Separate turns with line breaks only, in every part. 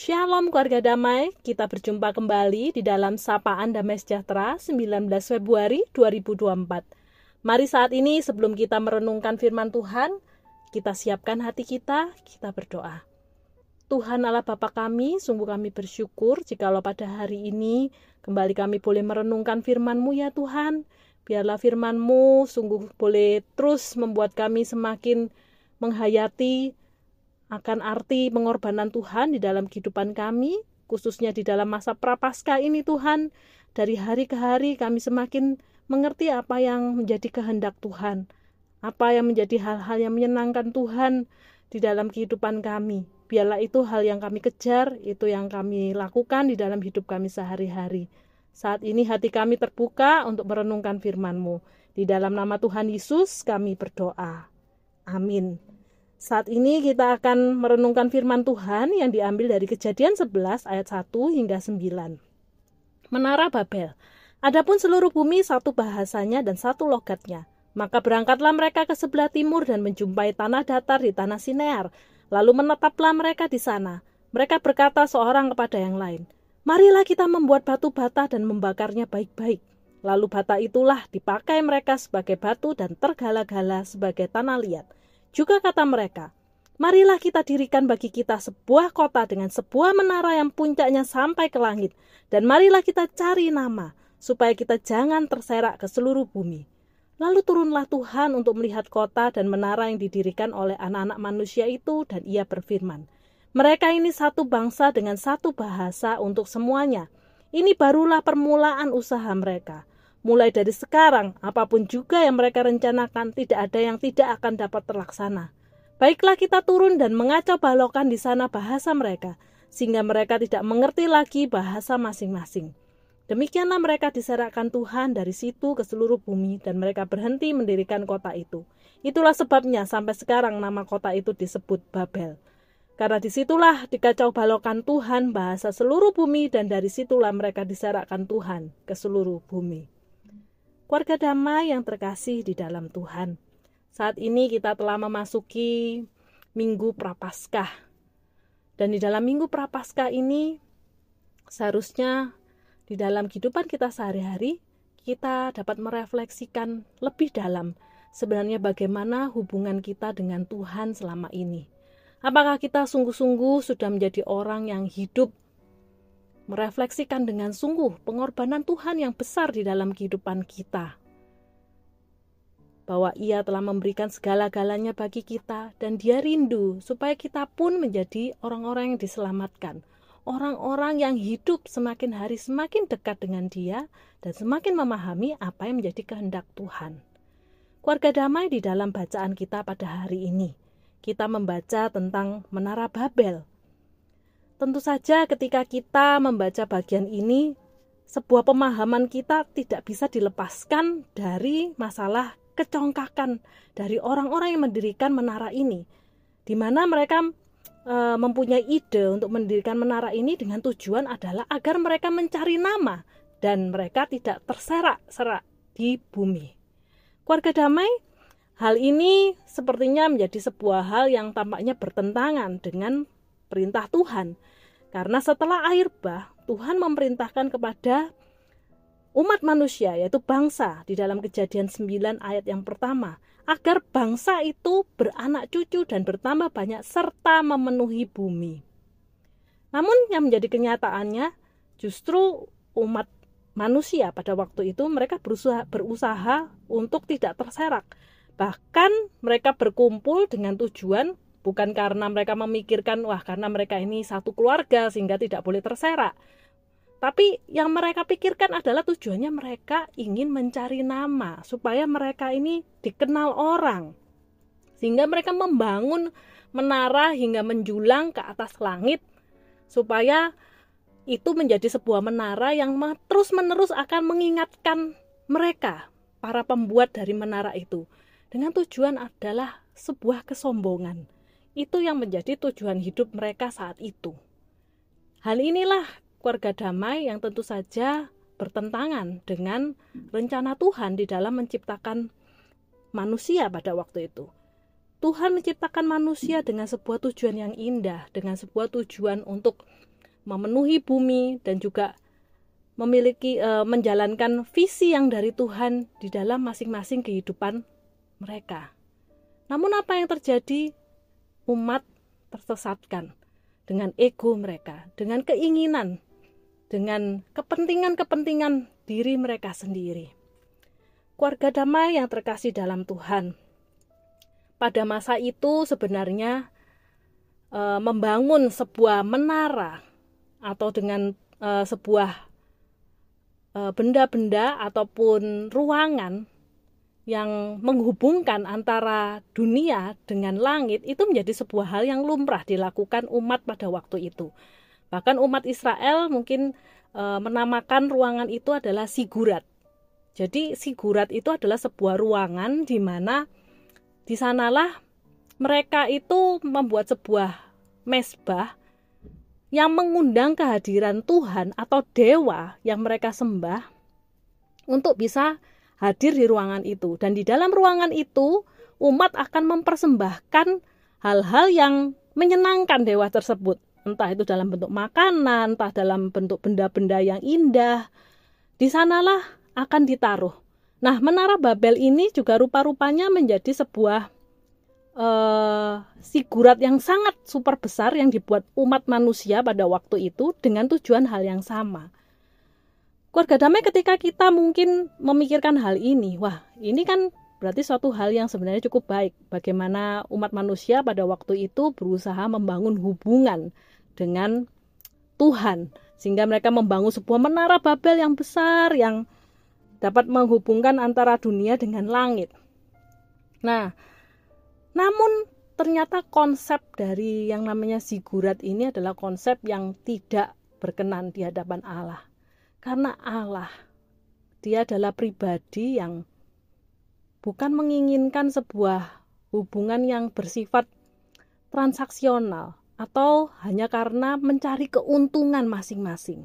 Shalom keluarga damai, kita berjumpa kembali di dalam Sapaan Damai Sejahtera 19 Februari 2024. Mari saat ini sebelum kita merenungkan firman Tuhan, kita siapkan hati kita, kita berdoa. Tuhan Allah Bapa kami, sungguh kami bersyukur jikalau pada hari ini kembali kami boleh merenungkan firman-Mu ya Tuhan. Biarlah firman-Mu sungguh boleh terus membuat kami semakin menghayati akan arti pengorbanan Tuhan di dalam kehidupan kami, khususnya di dalam masa prapaskah ini Tuhan. Dari hari ke hari kami semakin mengerti apa yang menjadi kehendak Tuhan, apa yang menjadi hal-hal yang menyenangkan Tuhan di dalam kehidupan kami. Biarlah itu hal yang kami kejar, itu yang kami lakukan di dalam hidup kami sehari-hari. Saat ini hati kami terbuka untuk merenungkan firman-Mu. Di dalam nama Tuhan Yesus kami berdoa. Amin. Saat ini kita akan merenungkan firman Tuhan yang diambil dari Kejadian 11 ayat 1 hingga 9. Menara Babel. Adapun seluruh bumi satu bahasanya dan satu logatnya. Maka berangkatlah mereka ke sebelah timur dan menjumpai tanah datar di tanah Sinear. Lalu menetaplah mereka di sana. Mereka berkata seorang kepada yang lain, Marilah kita membuat batu bata dan membakarnya baik-baik. Lalu bata itulah dipakai mereka sebagai batu dan tergala-gala sebagai tanah liat juga kata mereka, marilah kita dirikan bagi kita sebuah kota dengan sebuah menara yang puncaknya sampai ke langit, dan marilah kita cari nama, supaya kita jangan terserak ke seluruh bumi. Lalu turunlah Tuhan untuk melihat kota dan menara yang didirikan oleh anak-anak manusia itu, dan ia berfirman, mereka ini satu bangsa dengan satu bahasa untuk semuanya. Ini barulah permulaan usaha mereka. Mulai dari sekarang, apa pun juga yang mereka rencanakan, tidak ada yang tidak akan dapat terlaksana. Baiklah kita turun dan mengacau balokan di sana bahasa mereka, sehingga mereka tidak mengerti lagi bahasa masing-masing. Demikianlah mereka diserahkan Tuhan dari situ ke seluruh bumi dan mereka berhenti mendirikan kota itu. Itulah sebabnya sampai sekarang nama kota itu disebut Babel. Karena di situlah dikacau balokan Tuhan bahasa seluruh bumi dan dari situlah mereka diserahkan Tuhan ke seluruh bumi keluarga damai yang terkasih di dalam Tuhan. Saat ini kita telah memasuki Minggu Prapaskah. Dan di dalam Minggu Prapaskah ini seharusnya di dalam kehidupan kita sehari-hari kita dapat merefleksikan lebih dalam sebenarnya bagaimana hubungan kita dengan Tuhan selama ini. Apakah kita sungguh-sungguh sudah menjadi orang yang hidup merefleksikan dengan sungguh pengorbanan Tuhan yang besar di dalam kehidupan kita. Bahwa ia telah memberikan segala-galanya bagi kita dan dia rindu supaya kita pun menjadi orang-orang yang diselamatkan. Orang-orang yang hidup semakin hari semakin dekat dengan dia dan semakin memahami apa yang menjadi kehendak Tuhan. Keluarga damai di dalam bacaan kita pada hari ini. Kita membaca tentang Menara Babel, Tentu saja ketika kita membaca bagian ini, sebuah pemahaman kita tidak bisa dilepaskan dari masalah kecongkakan dari orang-orang yang mendirikan menara ini. Di mana mereka e, mempunyai ide untuk mendirikan menara ini dengan tujuan adalah agar mereka mencari nama dan mereka tidak terserak-serak di bumi. Keluarga damai, hal ini sepertinya menjadi sebuah hal yang tampaknya bertentangan dengan perintah Tuhan. Karena setelah air bah, Tuhan memerintahkan kepada umat manusia yaitu bangsa di dalam kejadian 9 ayat yang pertama agar bangsa itu beranak cucu dan bertambah banyak serta memenuhi bumi. Namun yang menjadi kenyataannya justru umat manusia pada waktu itu mereka berusaha, berusaha untuk tidak terserak. Bahkan mereka berkumpul dengan tujuan bukan karena mereka memikirkan wah karena mereka ini satu keluarga sehingga tidak boleh terserak. Tapi yang mereka pikirkan adalah tujuannya mereka ingin mencari nama supaya mereka ini dikenal orang. Sehingga mereka membangun menara hingga menjulang ke atas langit supaya itu menjadi sebuah menara yang terus-menerus akan mengingatkan mereka para pembuat dari menara itu. Dengan tujuan adalah sebuah kesombongan itu yang menjadi tujuan hidup mereka saat itu. Hal inilah keluarga damai yang tentu saja bertentangan dengan rencana Tuhan di dalam menciptakan manusia pada waktu itu. Tuhan menciptakan manusia dengan sebuah tujuan yang indah, dengan sebuah tujuan untuk memenuhi bumi dan juga memiliki e, menjalankan visi yang dari Tuhan di dalam masing-masing kehidupan mereka. Namun apa yang terjadi? Umat tersesatkan dengan ego mereka, dengan keinginan, dengan kepentingan-kepentingan diri mereka sendiri. Keluarga damai yang terkasih dalam Tuhan. Pada masa itu sebenarnya e, membangun sebuah menara atau dengan e, sebuah Eh, benda-benda ataupun ruangan yang menghubungkan antara dunia dengan langit itu menjadi sebuah hal yang lumrah dilakukan umat pada waktu itu. Bahkan umat Israel mungkin e, menamakan ruangan itu adalah sigurat. Jadi sigurat itu adalah sebuah ruangan di mana di sanalah mereka itu membuat sebuah mesbah yang mengundang kehadiran Tuhan atau dewa yang mereka sembah untuk bisa hadir di ruangan itu. Dan di dalam ruangan itu, umat akan mempersembahkan hal-hal yang menyenangkan dewa tersebut. Entah itu dalam bentuk makanan, entah dalam bentuk benda-benda yang indah. Di sanalah akan ditaruh. Nah, menara Babel ini juga rupa-rupanya menjadi sebuah uh, sigurat yang sangat super besar yang dibuat umat manusia pada waktu itu dengan tujuan hal yang sama. Keluarga damai ketika kita mungkin memikirkan hal ini, wah ini kan berarti suatu hal yang sebenarnya cukup baik. Bagaimana umat manusia pada waktu itu berusaha membangun hubungan dengan Tuhan. Sehingga mereka membangun sebuah menara Babel yang besar yang dapat menghubungkan antara dunia dengan langit. Nah, namun ternyata konsep dari yang namanya zigurat ini adalah konsep yang tidak berkenan di hadapan Allah. Karena Allah dia adalah pribadi yang bukan menginginkan sebuah hubungan yang bersifat transaksional atau hanya karena mencari keuntungan masing-masing.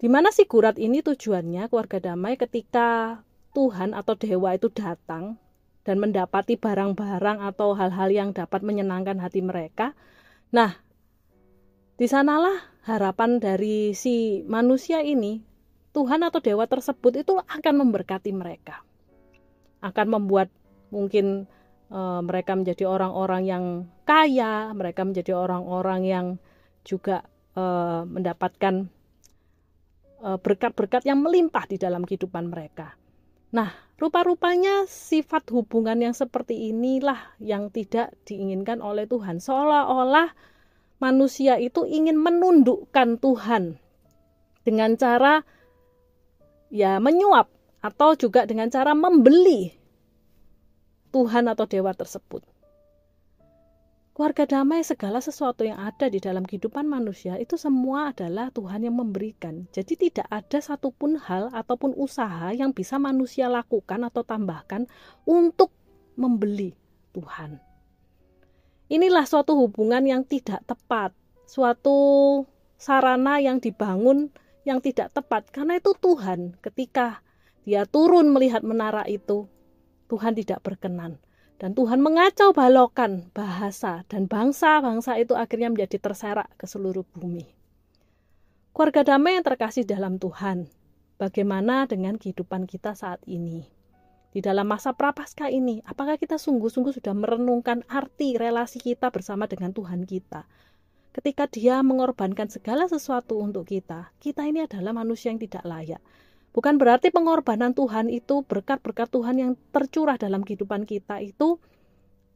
Di mana si gurat ini tujuannya keluarga damai ketika Tuhan atau dewa itu datang dan mendapati barang-barang atau hal-hal yang dapat menyenangkan hati mereka. Nah, di sanalah harapan dari si manusia ini, Tuhan atau dewa tersebut itu akan memberkati mereka. Akan membuat mungkin e, mereka menjadi orang-orang yang kaya, mereka menjadi orang-orang yang juga e, mendapatkan eh, berkat-berkat yang melimpah di dalam kehidupan mereka. Nah, rupa-rupanya sifat hubungan yang seperti inilah yang tidak diinginkan oleh Tuhan. Seolah-olah manusia itu ingin menundukkan Tuhan dengan cara ya menyuap atau juga dengan cara membeli Tuhan atau dewa tersebut. Keluarga damai segala sesuatu yang ada di dalam kehidupan manusia itu semua adalah Tuhan yang memberikan. Jadi tidak ada satupun hal ataupun usaha yang bisa manusia lakukan atau tambahkan untuk membeli Tuhan. Inilah suatu hubungan yang tidak tepat, suatu sarana yang dibangun yang tidak tepat karena itu Tuhan ketika dia turun melihat menara itu Tuhan tidak berkenan dan Tuhan mengacau balokan bahasa dan bangsa-bangsa itu akhirnya menjadi terserak ke seluruh bumi. Keluarga damai yang terkasih dalam Tuhan, bagaimana dengan kehidupan kita saat ini? Di dalam masa prapaskah ini, apakah kita sungguh-sungguh sudah merenungkan arti relasi kita bersama dengan Tuhan kita? Ketika dia mengorbankan segala sesuatu untuk kita, kita ini adalah manusia yang tidak layak Bukan berarti pengorbanan Tuhan itu berkat-berkat Tuhan yang tercurah dalam kehidupan kita itu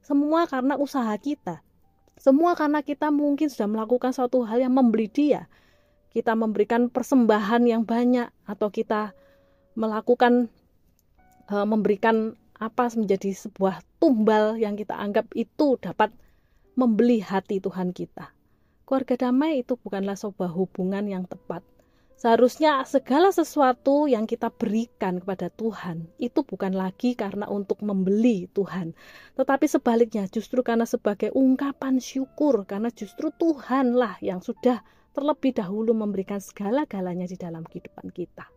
semua karena usaha kita. Semua karena kita mungkin sudah melakukan suatu hal yang membeli dia. Kita memberikan persembahan yang banyak atau kita melakukan e, memberikan apa menjadi sebuah tumbal yang kita anggap itu dapat membeli hati Tuhan kita. Keluarga damai itu bukanlah sebuah hubungan yang tepat Seharusnya segala sesuatu yang kita berikan kepada Tuhan itu bukan lagi karena untuk membeli Tuhan, tetapi sebaliknya justru karena sebagai ungkapan syukur karena justru Tuhanlah yang sudah terlebih dahulu memberikan segala-galanya di dalam kehidupan kita.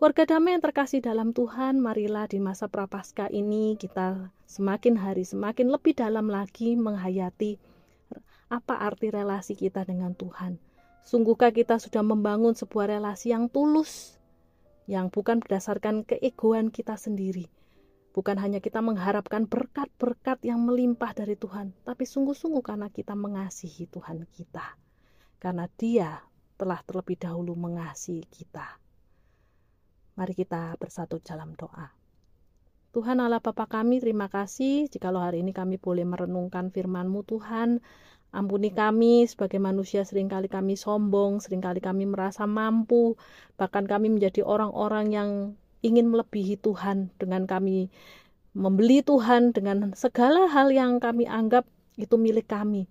Keluarga damai yang terkasih dalam Tuhan, marilah di masa prapaskah ini kita semakin hari semakin lebih dalam lagi menghayati apa arti relasi kita dengan Tuhan. Sungguhkah kita sudah membangun sebuah relasi yang tulus, yang bukan berdasarkan keegoan kita sendiri, bukan hanya kita mengharapkan berkat-berkat yang melimpah dari Tuhan, tapi sungguh-sungguh karena kita mengasihi Tuhan kita, karena Dia telah terlebih dahulu mengasihi kita. Mari kita bersatu dalam doa. Tuhan Allah Bapa kami, terima kasih jikalau hari ini kami boleh merenungkan firman-Mu Tuhan. Ampuni kami sebagai manusia sering kali kami sombong, sering kali kami merasa mampu, bahkan kami menjadi orang-orang yang ingin melebihi Tuhan dengan kami membeli Tuhan dengan segala hal yang kami anggap itu milik kami.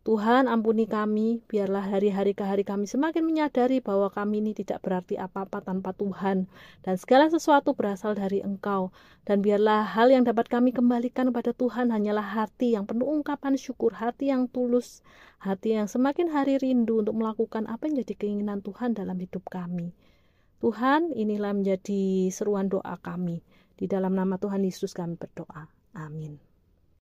Tuhan ampuni kami, biarlah hari-hari ke hari kami semakin menyadari bahwa kami ini tidak berarti apa-apa tanpa Tuhan dan segala sesuatu berasal dari Engkau dan biarlah hal yang dapat kami kembalikan kepada Tuhan hanyalah hati yang penuh ungkapan syukur, hati yang tulus, hati yang semakin hari rindu untuk melakukan apa yang jadi keinginan Tuhan dalam hidup kami. Tuhan, inilah menjadi seruan doa kami. Di dalam nama Tuhan Yesus kami berdoa. Amin.